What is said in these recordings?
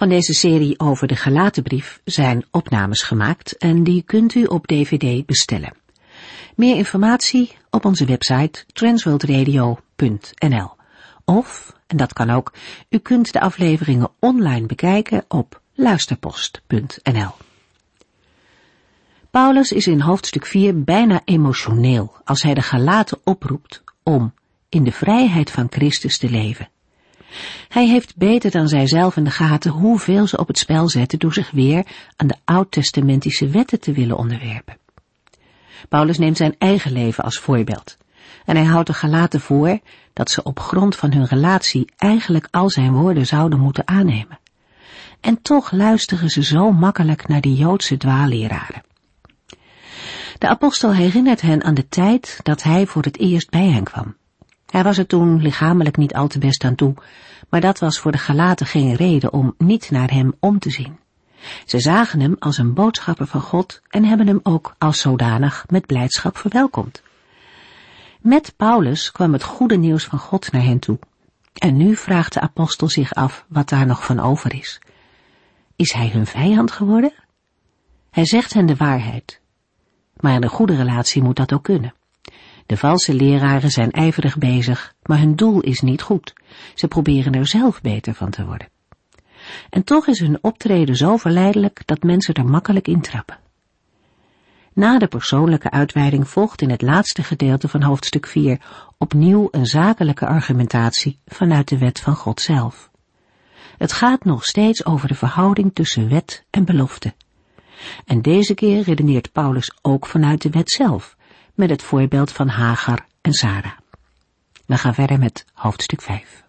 Van deze serie over de Galatenbrief zijn opnames gemaakt en die kunt u op dvd bestellen. Meer informatie op onze website transworldradio.nl of, en dat kan ook, u kunt de afleveringen online bekijken op luisterpost.nl. Paulus is in hoofdstuk 4 bijna emotioneel als hij de Galaten oproept om in de vrijheid van Christus te leven. Hij heeft beter dan zij zelf in de gaten hoeveel ze op het spel zetten door zich weer aan de oud-testamentische wetten te willen onderwerpen. Paulus neemt zijn eigen leven als voorbeeld. En hij houdt de Galaten voor dat ze op grond van hun relatie eigenlijk al zijn woorden zouden moeten aannemen. En toch luisteren ze zo makkelijk naar die Joodse dwaalleraren. De apostel herinnert hen aan de tijd dat hij voor het eerst bij hen kwam. Hij was er toen lichamelijk niet al te best aan toe, maar dat was voor de Galaten geen reden om niet naar hem om te zien. Ze zagen hem als een boodschapper van God en hebben hem ook als zodanig met blijdschap verwelkomd. Met Paulus kwam het goede nieuws van God naar hen toe. En nu vraagt de apostel zich af wat daar nog van over is. Is hij hun vijand geworden? Hij zegt hen de waarheid. Maar in een goede relatie moet dat ook kunnen. De valse leraren zijn ijverig bezig, maar hun doel is niet goed. Ze proberen er zelf beter van te worden. En toch is hun optreden zo verleidelijk dat mensen er makkelijk intrappen. Na de persoonlijke uitweiding volgt in het laatste gedeelte van hoofdstuk 4 opnieuw een zakelijke argumentatie vanuit de wet van God zelf. Het gaat nog steeds over de verhouding tussen wet en belofte. En deze keer redeneert Paulus ook vanuit de wet zelf, met het voorbeeld van Hagar en Sarah. We gaan verder met hoofdstuk 5.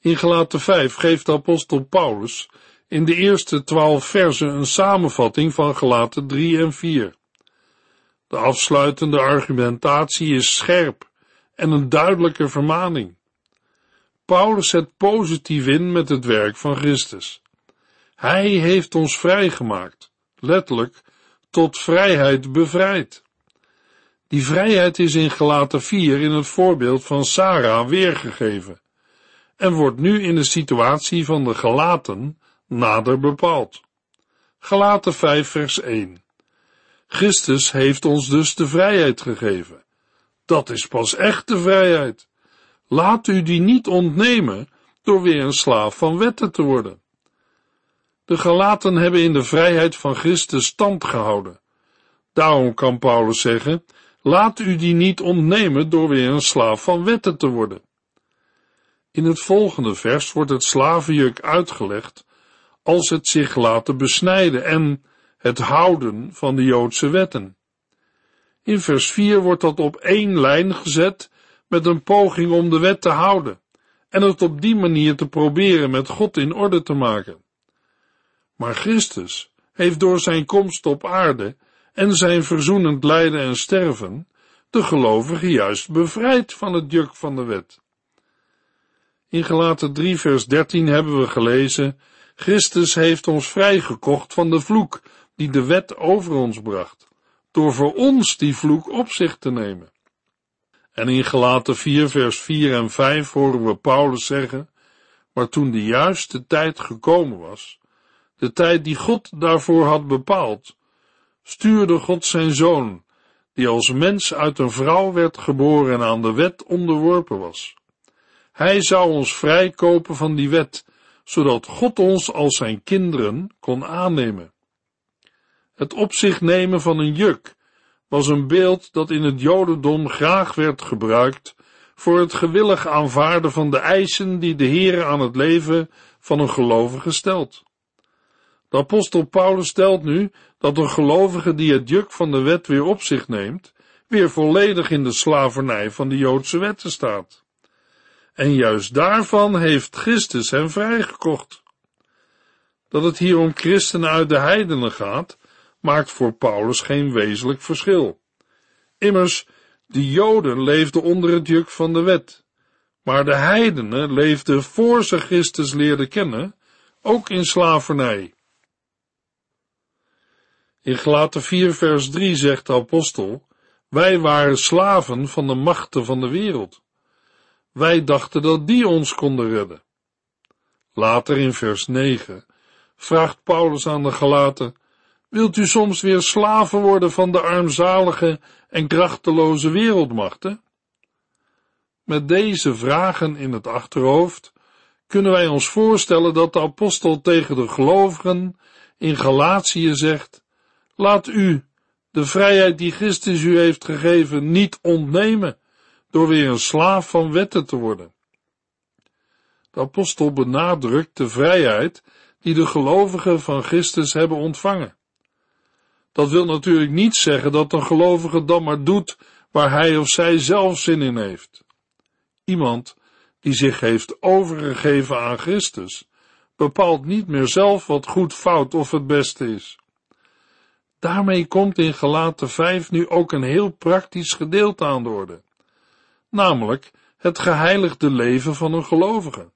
In Gelaten 5 geeft de apostel Paulus in de eerste twaalf versen een samenvatting van Gelaten 3 en 4. De afsluitende argumentatie is scherp en een duidelijke vermaning. Paulus zet positief in met het werk van Christus. Hij heeft ons vrijgemaakt, letterlijk tot vrijheid bevrijd. Die vrijheid is in Gelaten 4 in het voorbeeld van Sarah weergegeven en wordt nu in de situatie van de Galaten nader bepaald. Galaten 5 vers 1 Christus heeft ons dus de vrijheid gegeven. Dat is pas echte vrijheid. Laat u die niet ontnemen door weer een slaaf van wetten te worden. De Galaten hebben in de vrijheid van Christus stand gehouden. Daarom kan Paulus zeggen, laat u die niet ontnemen door weer een slaaf van wetten te worden. In het volgende vers wordt het slavenjuk uitgelegd als het zich laten besnijden en het houden van de Joodse wetten. In vers 4 wordt dat op één lijn gezet met een poging om de wet te houden en het op die manier te proberen met God in orde te maken. Maar Christus heeft door zijn komst op aarde en zijn verzoenend lijden en sterven de gelovigen juist bevrijd van het juk van de wet. In Gelaten 3 vers 13 hebben we gelezen, Christus heeft ons vrijgekocht van de vloek die de wet over ons bracht, door voor ons die vloek op zich te nemen. En in Gelaten 4 vers 4 en 5 horen we Paulus zeggen, maar toen de juiste tijd gekomen was, de tijd die God daarvoor had bepaald, stuurde God zijn zoon, die als mens uit een vrouw werd geboren en aan de wet onderworpen was. Hij zou ons vrijkopen van die wet, zodat God ons als zijn kinderen kon aannemen. Het op zich nemen van een juk was een beeld dat in het Jodendom graag werd gebruikt voor het gewillig aanvaarden van de eisen die de Heer aan het leven van een gelovige stelt. De apostel Paulus stelt nu dat een gelovige die het juk van de wet weer op zich neemt, weer volledig in de slavernij van de Joodse wetten staat. En juist daarvan heeft Christus hem vrijgekocht. Dat het hier om christenen uit de heidenen gaat, maakt voor Paulus geen wezenlijk verschil. Immers, de Joden leefden onder het juk van de wet, maar de heidenen leefden voor ze Christus leerden kennen, ook in slavernij. In Gelaten 4 vers 3 zegt de apostel, wij waren slaven van de machten van de wereld. Wij dachten dat die ons konden redden. Later in vers 9 vraagt Paulus aan de Galaten, wilt u soms weer slaven worden van de armzalige en krachteloze wereldmachten? Met deze vragen in het achterhoofd kunnen wij ons voorstellen dat de apostel tegen de gelovigen in Galatië zegt, laat u de vrijheid die Christus u heeft gegeven niet ontnemen door weer een slaaf van wetten te worden. De apostel benadrukt de vrijheid die de gelovigen van Christus hebben ontvangen. Dat wil natuurlijk niet zeggen dat een gelovige dan maar doet waar hij of zij zelf zin in heeft. Iemand die zich heeft overgegeven aan Christus, bepaalt niet meer zelf wat goed, fout of het beste is. Daarmee komt in Gelaten 5 nu ook een heel praktisch gedeelte aan de orde, namelijk het geheiligde leven van een gelovige.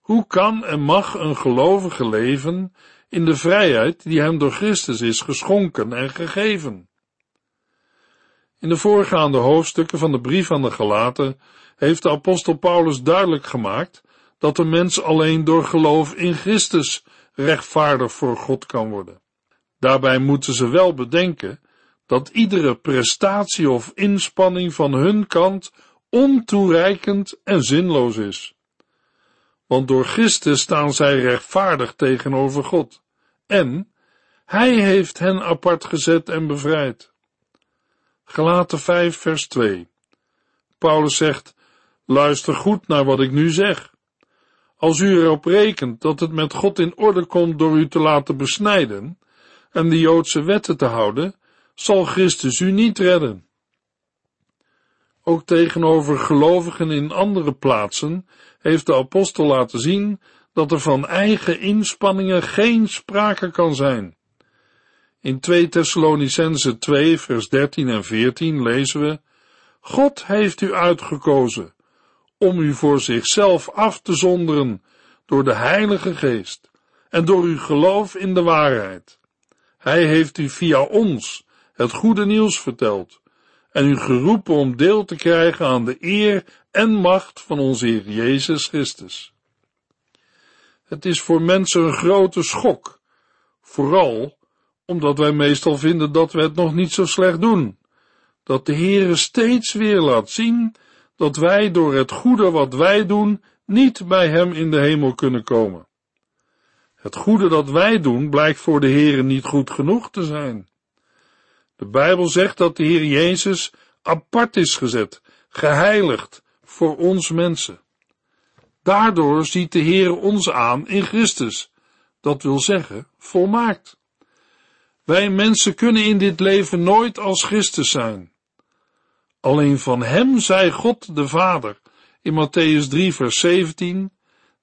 Hoe kan en mag een gelovige leven in de vrijheid die hem door Christus is geschonken en gegeven? In de voorgaande hoofdstukken van de brief aan de Galaten heeft de apostel Paulus duidelijk gemaakt dat de mens alleen door geloof in Christus rechtvaardig voor God kan worden. Daarbij moeten ze wel bedenken dat iedere prestatie of inspanning van hun kant ontoereikend en zinloos is. Want door Christus staan zij rechtvaardig tegenover God. En Hij heeft hen apart gezet en bevrijd. Gelaten 5 vers 2 Paulus zegt, luister goed naar wat ik nu zeg. Als u erop rekent dat het met God in orde komt door u te laten besnijden en de Joodse wetten te houden, zal Christus u niet redden. Ook tegenover gelovigen in andere plaatsen heeft de apostel laten zien dat er van eigen inspanningen geen sprake kan zijn. In 2 Thessalonicense 2 vers 13 en 14 lezen we, God heeft u uitgekozen om u voor zichzelf af te zonderen door de Heilige Geest en door uw geloof in de waarheid. Hij heeft u via ons het goede nieuws verteld en u geroepen om deel te krijgen aan de eer en macht van onze Heer Jezus Christus. Het is voor mensen een grote schok, vooral omdat wij meestal vinden dat we het nog niet zo slecht doen, dat de Heere steeds weer laat zien dat wij door het goede wat wij doen niet bij Hem in de hemel kunnen komen. Het goede dat wij doen blijkt voor de Heere niet goed genoeg te zijn. De Bijbel zegt dat de Heer Jezus apart is gezet, geheiligd voor ons mensen. Daardoor ziet de Heer ons aan in Christus, dat wil zeggen volmaakt. Wij mensen kunnen in dit leven nooit als Christus zijn. Alleen van Hem zei God de Vader in Matthäus 3 vers 17,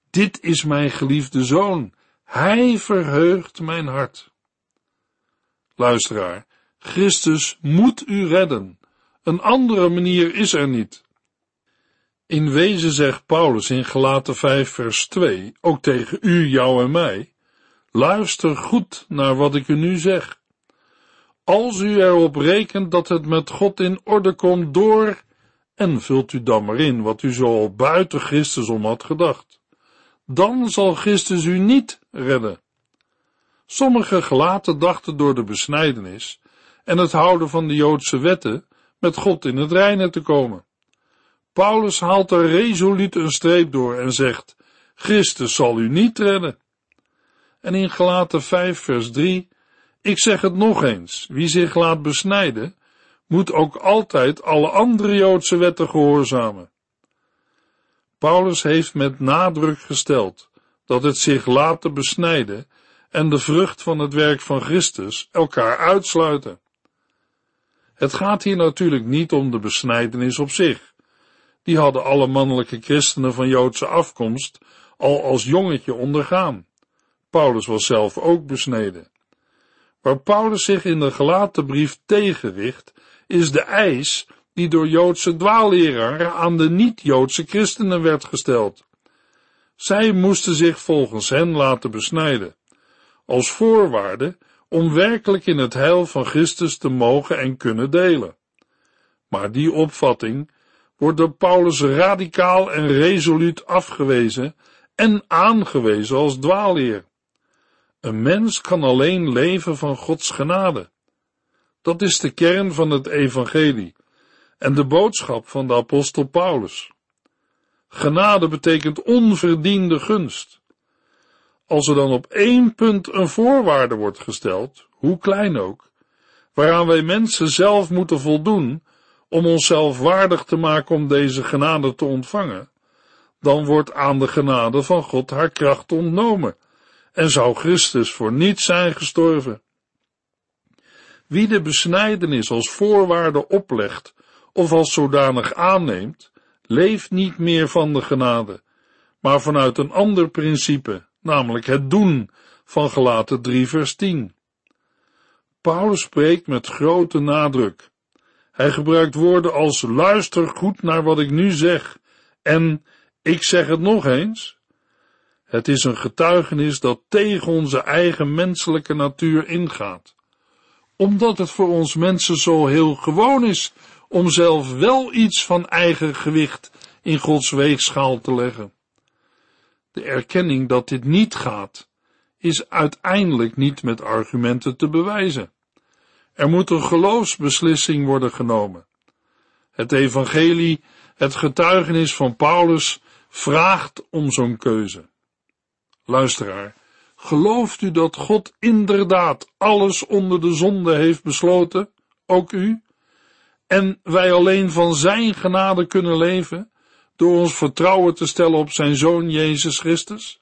Dit is mijn geliefde Zoon, Hij verheugt mijn hart. Luisteraar, Christus moet u redden. Een andere manier is er niet. In wezen zegt Paulus in Gelaten 5 vers 2, ook tegen u, jou en mij, luister goed naar wat ik u nu zeg. Als u erop rekent dat het met God in orde komt door, en vult u dan maar in wat u zo al buiten Christus om had gedacht, dan zal Christus u niet redden. Sommige gelaten dachten door de besnijdenis en het houden van de Joodse wetten met God in het reine te komen. Paulus haalt er resoluut een streep door en zegt, Christus zal u niet redden. En in Gelaten 5 vers 3, ik zeg het nog eens, wie zich laat besnijden, moet ook altijd alle andere Joodse wetten gehoorzamen. Paulus heeft met nadruk gesteld dat het zich laten besnijden en de vrucht van het werk van Christus elkaar uitsluiten. Het gaat hier natuurlijk niet om de besnijdenis op zich. Die hadden alle mannelijke christenen van Joodse afkomst al als jongetje ondergaan. Paulus was zelf ook besneden. Waar Paulus zich in de gelaten brief tegenricht, is de eis die door Joodse dwaalleraren aan de niet-Joodse christenen werd gesteld. Zij moesten zich volgens hen laten besnijden, als voorwaarde om werkelijk in het heil van Christus te mogen en kunnen delen. Maar die opvatting wordt door Paulus radicaal en resoluut afgewezen en aangewezen als dwaalleer. Een mens kan alleen leven van Gods genade. Dat is de kern van het evangelie en de boodschap van de apostel Paulus. Genade betekent onverdiende gunst. Als er dan op één punt een voorwaarde wordt gesteld, hoe klein ook, waaraan wij mensen zelf moeten voldoen om onszelf waardig te maken om deze genade te ontvangen, dan wordt aan de genade van God haar kracht ontnomen en zou Christus voor niets zijn gestorven. Wie de besnijdenis als voorwaarde oplegt of als zodanig aanneemt, leeft niet meer van de genade, maar vanuit een ander principe, namelijk het doen van gelaten 3 vers 10. Paulus spreekt met grote nadruk. Hij gebruikt woorden als luister goed naar wat ik nu zeg en ik zeg het nog eens. Het is een getuigenis dat tegen onze eigen menselijke natuur ingaat. Omdat het voor ons mensen zo heel gewoon is om zelf wel iets van eigen gewicht in Gods weegschaal te leggen. De erkenning dat dit niet gaat, is uiteindelijk niet met argumenten te bewijzen. Er moet een geloofsbeslissing worden genomen. Het evangelie, het getuigenis van Paulus, vraagt om zo'n keuze. Luisteraar, gelooft u dat God inderdaad alles onder de zonde heeft besloten, ook u? En wij alleen van Zijn genade kunnen leven, door ons vertrouwen te stellen op Zijn Zoon Jezus Christus?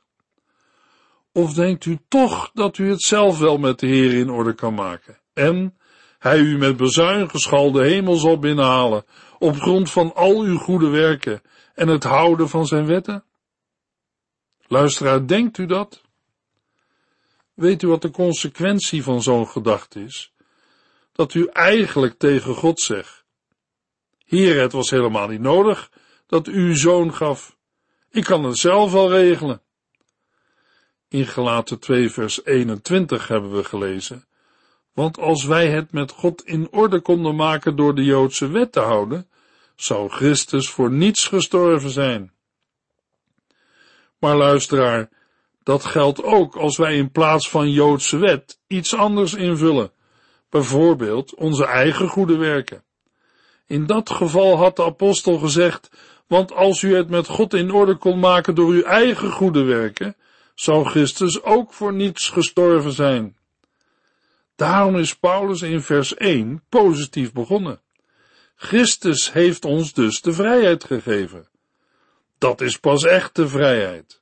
Of denkt u toch dat u het zelf wel met de Heer in orde kan maken? En Hij u met bezuingeschal de hemel zal binnenhalen, op grond van al uw goede werken en het houden van Zijn wetten? Luisteraar, denkt u dat? Weet u wat de consequentie van zo'n gedachte is? Dat u eigenlijk tegen God zegt. Hier, het was helemaal niet nodig dat u uw zoon gaf. Ik kan het zelf wel regelen. In Gelaten 2 vers 21 hebben we gelezen, want als wij het met God in orde konden maken door de Joodse wet te houden, zou Christus voor niets gestorven zijn. Maar luisteraar, dat geldt ook als wij in plaats van Joodse wet iets anders invullen, bijvoorbeeld onze eigen goede werken. In dat geval had de apostel gezegd, want als u het met God in orde kon maken door uw eigen goede werken, zou Christus ook voor niets gestorven zijn. Daarom is Paulus in vers 1 positief begonnen. Christus heeft ons dus de vrijheid gegeven. Dat is pas echte vrijheid.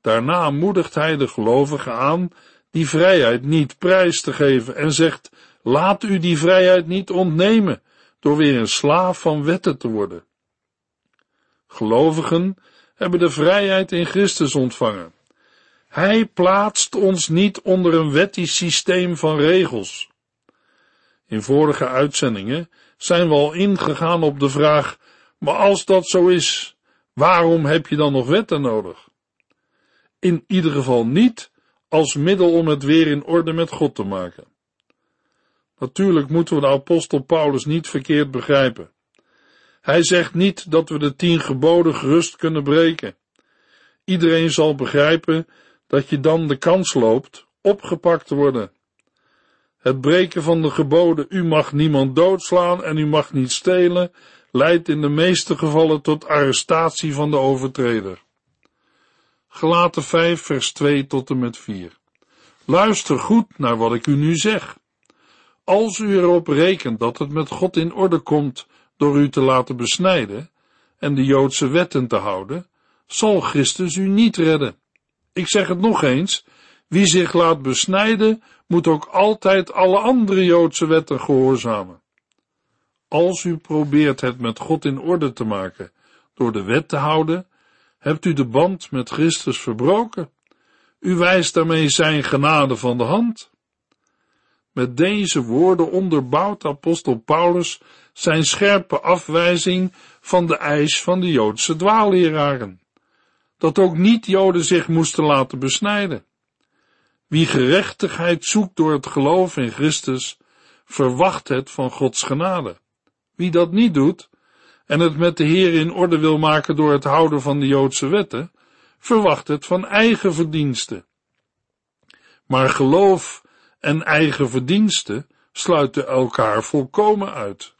Daarna moedigt hij de gelovigen aan die vrijheid niet prijs te geven en zegt, laat u die vrijheid niet ontnemen door weer een slaaf van wetten te worden. Gelovigen hebben de vrijheid in Christus ontvangen. Hij plaatst ons niet onder een wettisch systeem van regels. In vorige uitzendingen zijn we al ingegaan op de vraag, maar als dat zo is, Waarom heb je dan nog wetten nodig? In ieder geval niet als middel om het weer in orde met God te maken. Natuurlijk moeten we de apostel Paulus niet verkeerd begrijpen. Hij zegt niet dat we de tien geboden gerust kunnen breken. Iedereen zal begrijpen dat je dan de kans loopt opgepakt te worden. Het breken van de geboden, u mag niemand doodslaan en u mag niet stelen, leidt in de meeste gevallen tot arrestatie van de overtreder. Gelaten 5 vers 2 tot en met 4. Luister goed naar wat ik u nu zeg. Als u erop rekent dat het met God in orde komt door u te laten besnijden en de Joodse wetten te houden, zal Christus u niet redden. Ik zeg het nog eens, wie zich laat besnijden, moet ook altijd alle andere Joodse wetten gehoorzamen. Als u probeert het met God in orde te maken door de wet te houden, hebt u de band met Christus verbroken. U wijst daarmee zijn genade van de hand. Met deze woorden onderbouwt apostel Paulus zijn scherpe afwijzing van de eis van de Joodse dwaalleraren. Dat ook niet-Joden zich moesten laten besnijden. Wie gerechtigheid zoekt door het geloof in Christus, verwacht het van Gods genade. Wie dat niet doet, en het met de Heer in orde wil maken door het houden van de Joodse wetten, verwacht het van eigen verdiensten. Maar geloof en eigen verdiensten sluiten elkaar volkomen uit.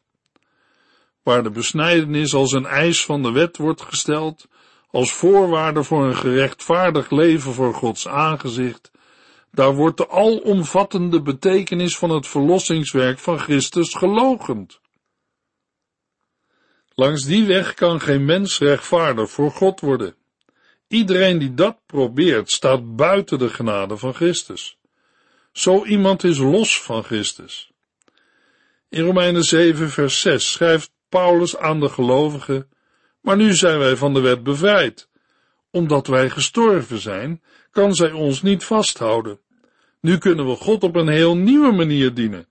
Waar de besnijdenis als een eis van de wet wordt gesteld, als voorwaarde voor een gerechtvaardig leven voor Gods aangezicht, daar wordt de alomvattende betekenis van het verlossingswerk van Christus gelogend. Langs die weg kan geen mens rechtvaardig voor God worden. Iedereen die dat probeert, staat buiten de genade van Christus. Zo iemand is los van Christus. In Romeinen 7 vers 6 schrijft Paulus aan de gelovigen, maar nu zijn wij van de wet bevrijd. Omdat wij gestorven zijn, kan zij ons niet vasthouden. Nu kunnen we God op een heel nieuwe manier dienen,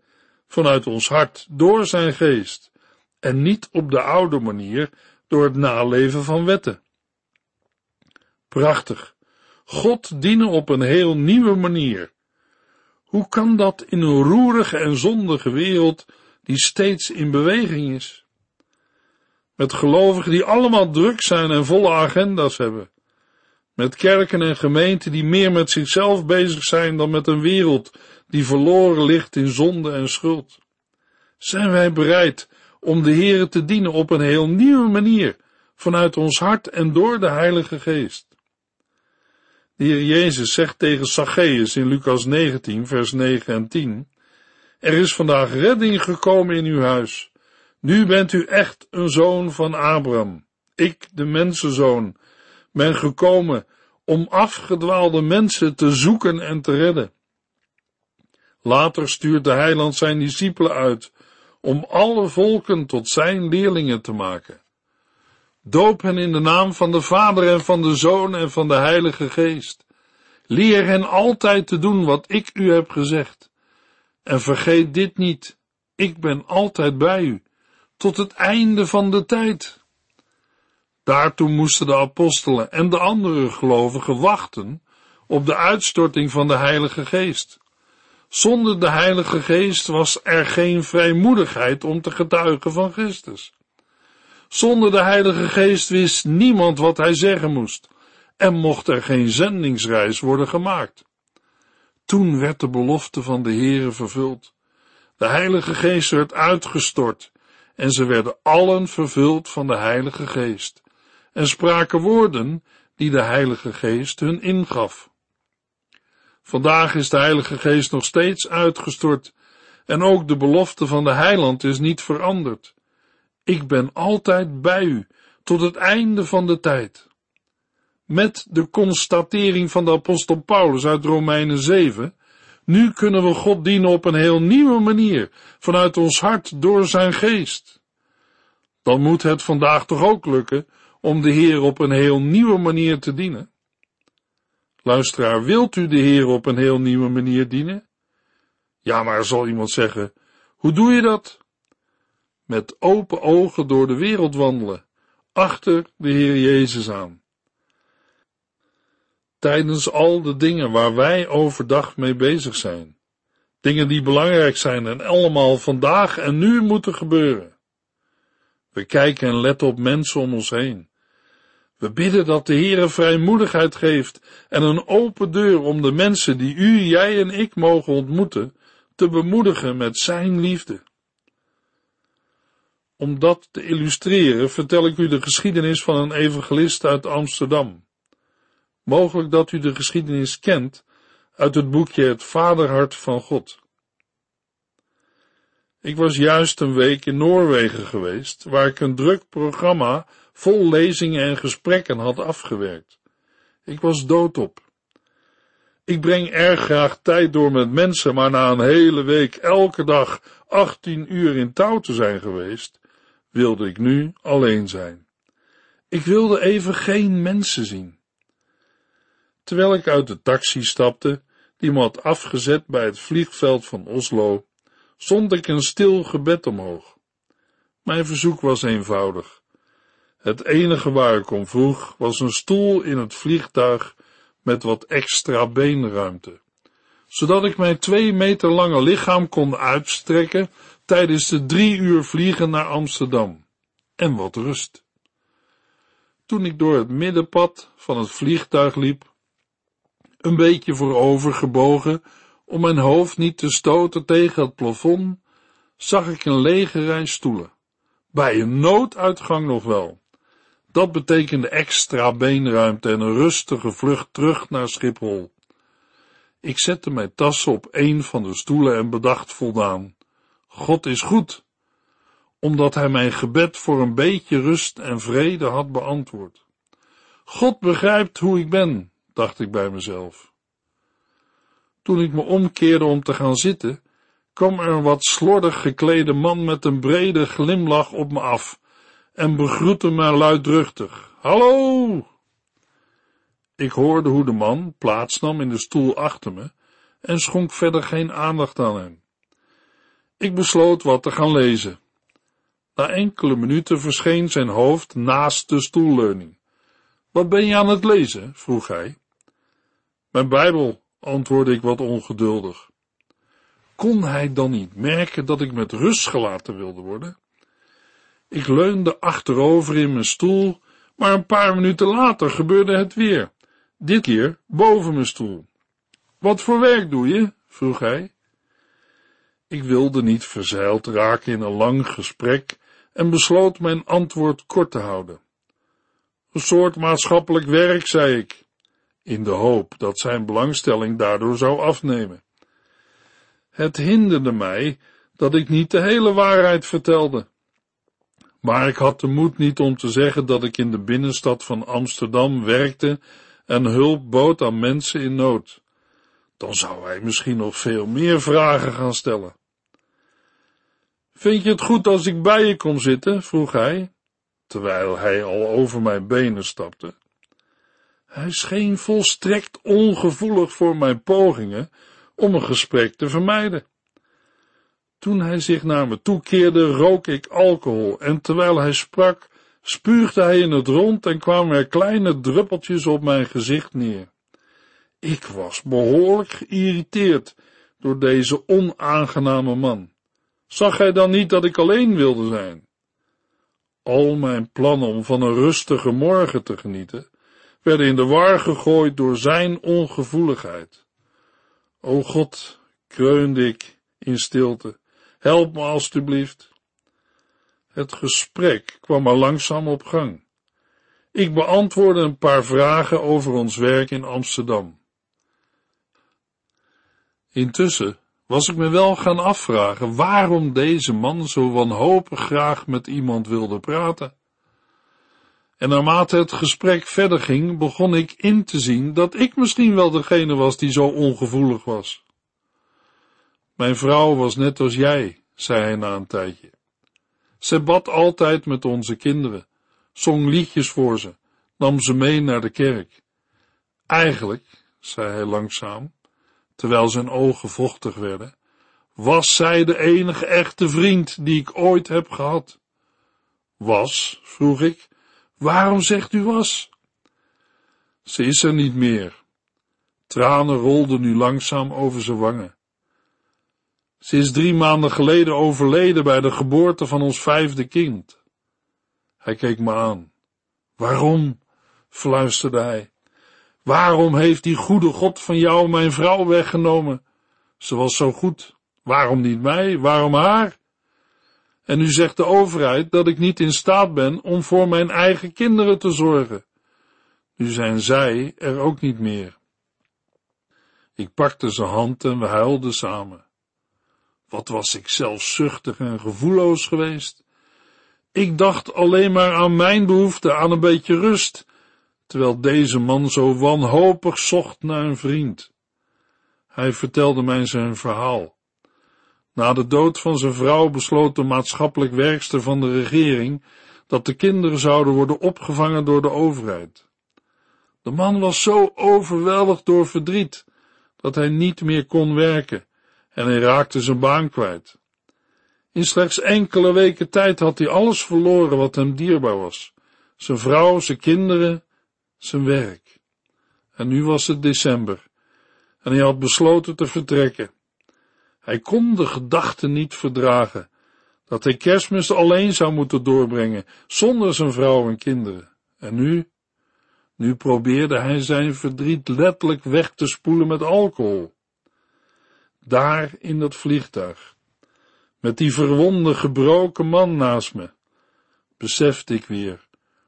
vanuit ons hart, door zijn geest, en niet op de oude manier, door het naleven van wetten. Prachtig. God dienen op een heel nieuwe manier. Hoe kan dat in een roerige en zondige wereld die steeds in beweging is? Met gelovigen die allemaal druk zijn en volle agenda's hebben. Met kerken en gemeenten die meer met zichzelf bezig zijn dan met een wereld die verloren ligt in zonde en schuld. Zijn wij bereid om de Here te dienen op een heel nieuwe manier, vanuit ons hart en door de Heilige Geest? De Heer Jezus zegt tegen Zacchaeus in Lucas 19, vers 9 en 10, Er is vandaag redding gekomen in uw huis. Nu bent u echt een zoon van Abraham. Ik, de mensenzoon, ben gekomen om afgedwaalde mensen te zoeken en te redden. Later stuurt de heiland zijn discipelen uit om alle volken tot zijn leerlingen te maken. Doop hen in de naam van de Vader en van de Zoon en van de Heilige Geest. Leer hen altijd te doen wat ik u heb gezegd. En vergeet dit niet, ik ben altijd bij u, tot het einde van de tijd. Daartoe moesten de apostelen en de andere gelovigen wachten op de uitstorting van de Heilige Geest. Zonder de Heilige Geest was er geen vrijmoedigheid om te getuigen van Christus. Zonder de Heilige Geest wist niemand wat hij zeggen moest en mocht er geen zendingsreis worden gemaakt. Toen werd de belofte van de Heere vervuld. De Heilige Geest werd uitgestort en ze werden allen vervuld van de Heilige Geest en spraken woorden die de Heilige Geest hun ingaf. Vandaag is de Heilige Geest nog steeds uitgestort en ook de belofte van de Heiland is niet veranderd. Ik ben altijd bij u tot het einde van de tijd. Met de constatering van de apostel Paulus uit Romeinen 7, nu kunnen we God dienen op een heel nieuwe manier, vanuit ons hart door zijn geest. Dan moet het vandaag toch ook lukken om de Heer op een heel nieuwe manier te dienen. Luisteraar, wilt u de Heer op een heel nieuwe manier dienen? Ja, maar zal iemand zeggen, hoe doe je dat? Met open ogen door de wereld wandelen, achter de Heer Jezus aan. Tijdens al de dingen waar wij overdag mee bezig zijn, dingen die belangrijk zijn en allemaal vandaag en nu moeten gebeuren. We kijken en letten op mensen om ons heen. We bidden dat de Heere vrijmoedigheid geeft en een open deur om de mensen die u, jij en ik mogen ontmoeten, te bemoedigen met zijn liefde. Om dat te illustreren vertel ik u de geschiedenis van een evangelist uit Amsterdam. Mogelijk dat u de geschiedenis kent uit het boekje Het Vaderhart van God. Ik was juist een week in Noorwegen geweest, waar ik een druk programma vol lezingen en gesprekken had afgewerkt. Ik was doodop. Ik breng erg graag tijd door met mensen, maar na een hele week elke dag 18 uur in touw te zijn geweest, wilde ik nu alleen zijn. Ik wilde even geen mensen zien. Terwijl ik uit de taxi stapte, die me had afgezet bij het vliegveld van Oslo, zond ik een stil gebed omhoog. Mijn verzoek was eenvoudig. Het enige waar ik om vroeg was een stoel in het vliegtuig met wat extra beenruimte, zodat ik mijn twee meter lange lichaam kon uitstrekken tijdens de drie uur vliegen naar Amsterdam. En wat rust. Toen ik door het middenpad van het vliegtuig liep, een beetje voorover gebogen om mijn hoofd niet te stoten tegen het plafond, zag ik een lege rij stoelen. Bij een nooduitgang nog wel. Dat betekende extra beenruimte en een rustige vlucht terug naar Schiphol. Ik zette mijn tassen op een van de stoelen en bedacht voldaan. God is goed, omdat hij mijn gebed voor een beetje rust en vrede had beantwoord. God begrijpt hoe ik ben, dacht ik bij mezelf. Toen ik me omkeerde om te gaan zitten, kwam er een wat slordig geklede man met een brede glimlach op me af en begroette me luidruchtig. Hallo! Ik hoorde hoe de man plaatsnam in de stoel achter me en schonk verder geen aandacht aan hem. Ik besloot wat te gaan lezen. Na enkele minuten verscheen zijn hoofd naast de stoelleuning. Wat ben je aan het lezen? vroeg hij. Mijn Bijbel, antwoordde ik wat ongeduldig. Kon hij dan niet merken dat ik met rust gelaten wilde worden? Ik leunde achterover in mijn stoel, maar een paar minuten later gebeurde het weer. Dit keer boven mijn stoel. Wat voor werk doe je? vroeg hij. Ik wilde niet verzeild raken in een lang gesprek en besloot mijn antwoord kort te houden. Een soort maatschappelijk werk, zei ik, in de hoop dat zijn belangstelling daardoor zou afnemen. Het hinderde mij dat ik niet de hele waarheid vertelde. Maar ik had de moed niet om te zeggen dat ik in de binnenstad van Amsterdam werkte en hulp bood aan mensen in nood. Dan zou hij misschien nog veel meer vragen gaan stellen. Vind je het goed als ik bij je kom zitten? vroeg hij, terwijl hij al over mijn benen stapte. Hij scheen volstrekt ongevoelig voor mijn pogingen om een gesprek te vermijden. Toen hij zich naar me toekeerde, rook ik alcohol en terwijl hij sprak, spuugde hij in het rond en kwamen er kleine druppeltjes op mijn gezicht neer. Ik was behoorlijk geïrriteerd door deze onaangename man. Zag hij dan niet dat ik alleen wilde zijn? Al mijn plannen om van een rustige morgen te genieten, werden in de war gegooid door zijn ongevoeligheid. O God, kreunde ik in stilte, help me alstublieft. Het gesprek kwam al langzaam op gang. Ik beantwoordde een paar vragen over ons werk in Amsterdam. Intussen was ik me wel gaan afvragen waarom deze man zo wanhopig graag met iemand wilde praten. En naarmate het gesprek verder ging, begon ik in te zien dat ik misschien wel degene was die zo ongevoelig was. Mijn vrouw was net als jij, zei hij na een tijdje. Ze bad altijd met onze kinderen, zong liedjes voor ze, nam ze mee naar de kerk. Eigenlijk, zei hij langzaam, terwijl zijn ogen vochtig werden, was zij de enige echte vriend die ik ooit heb gehad. Was, vroeg ik, waarom zegt u was? Ze is er niet meer. Tranen rolden nu langzaam over zijn wangen. Ze is drie maanden geleden overleden bij de geboorte van ons vijfde kind. Hij keek me aan. Waarom? fluisterde hij. Waarom heeft die goede God van jou mijn vrouw weggenomen? Ze was zo goed. Waarom niet mij? Waarom haar? En nu zegt de overheid dat ik niet in staat ben om voor mijn eigen kinderen te zorgen. Nu zijn zij er ook niet meer. Ik pakte zijn hand en we huilden samen. Wat was ik zelfzuchtig en gevoelloos geweest? Ik dacht alleen maar aan mijn behoefte aan een beetje rust, terwijl deze man zo wanhopig zocht naar een vriend. Hij vertelde mij zijn verhaal. Na de dood van zijn vrouw besloot de maatschappelijk werkster van de regering dat de kinderen zouden worden opgevangen door de overheid. De man was zo overweldigd door verdriet dat hij niet meer kon werken en hij raakte zijn baan kwijt. In slechts enkele weken tijd had hij alles verloren wat hem dierbaar was. Zijn vrouw, zijn kinderen, zijn werk. En nu was het december en hij had besloten te vertrekken. Hij kon de gedachte niet verdragen dat hij kerstmis alleen zou moeten doorbrengen, zonder zijn vrouw en kinderen. En nu, nu probeerde hij zijn verdriet letterlijk weg te spoelen met alcohol. Daar in dat vliegtuig, met die verwonde, gebroken man naast me, besefte ik weer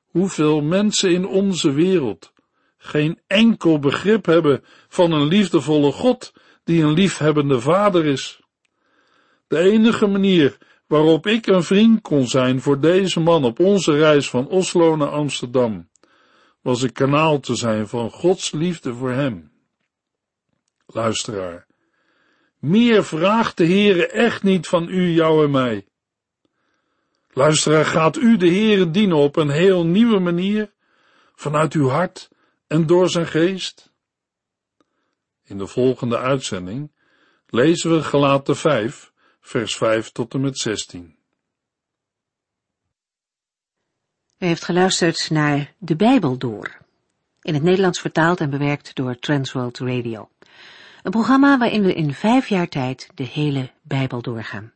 hoeveel mensen in onze wereld geen enkel begrip hebben van een liefdevolle God die een liefhebbende vader is. De enige manier waarop ik een vriend kon zijn voor deze man op onze reis van Oslo naar Amsterdam, was een kanaal te zijn van Gods liefde voor hem. Luisteraar, meer vraagt de Heere echt niet van u, jou en mij. Luisteraar, gaat u de Heere dienen op een heel nieuwe manier, vanuit uw hart en door zijn geest? In de volgende uitzending lezen we Gelaten 5, vers 5 tot en met 16. U heeft geluisterd naar De Bijbel Door, in het Nederlands vertaald en bewerkt door Transworld Radio. Een programma waarin we in vijf jaar tijd de hele Bijbel doorgaan.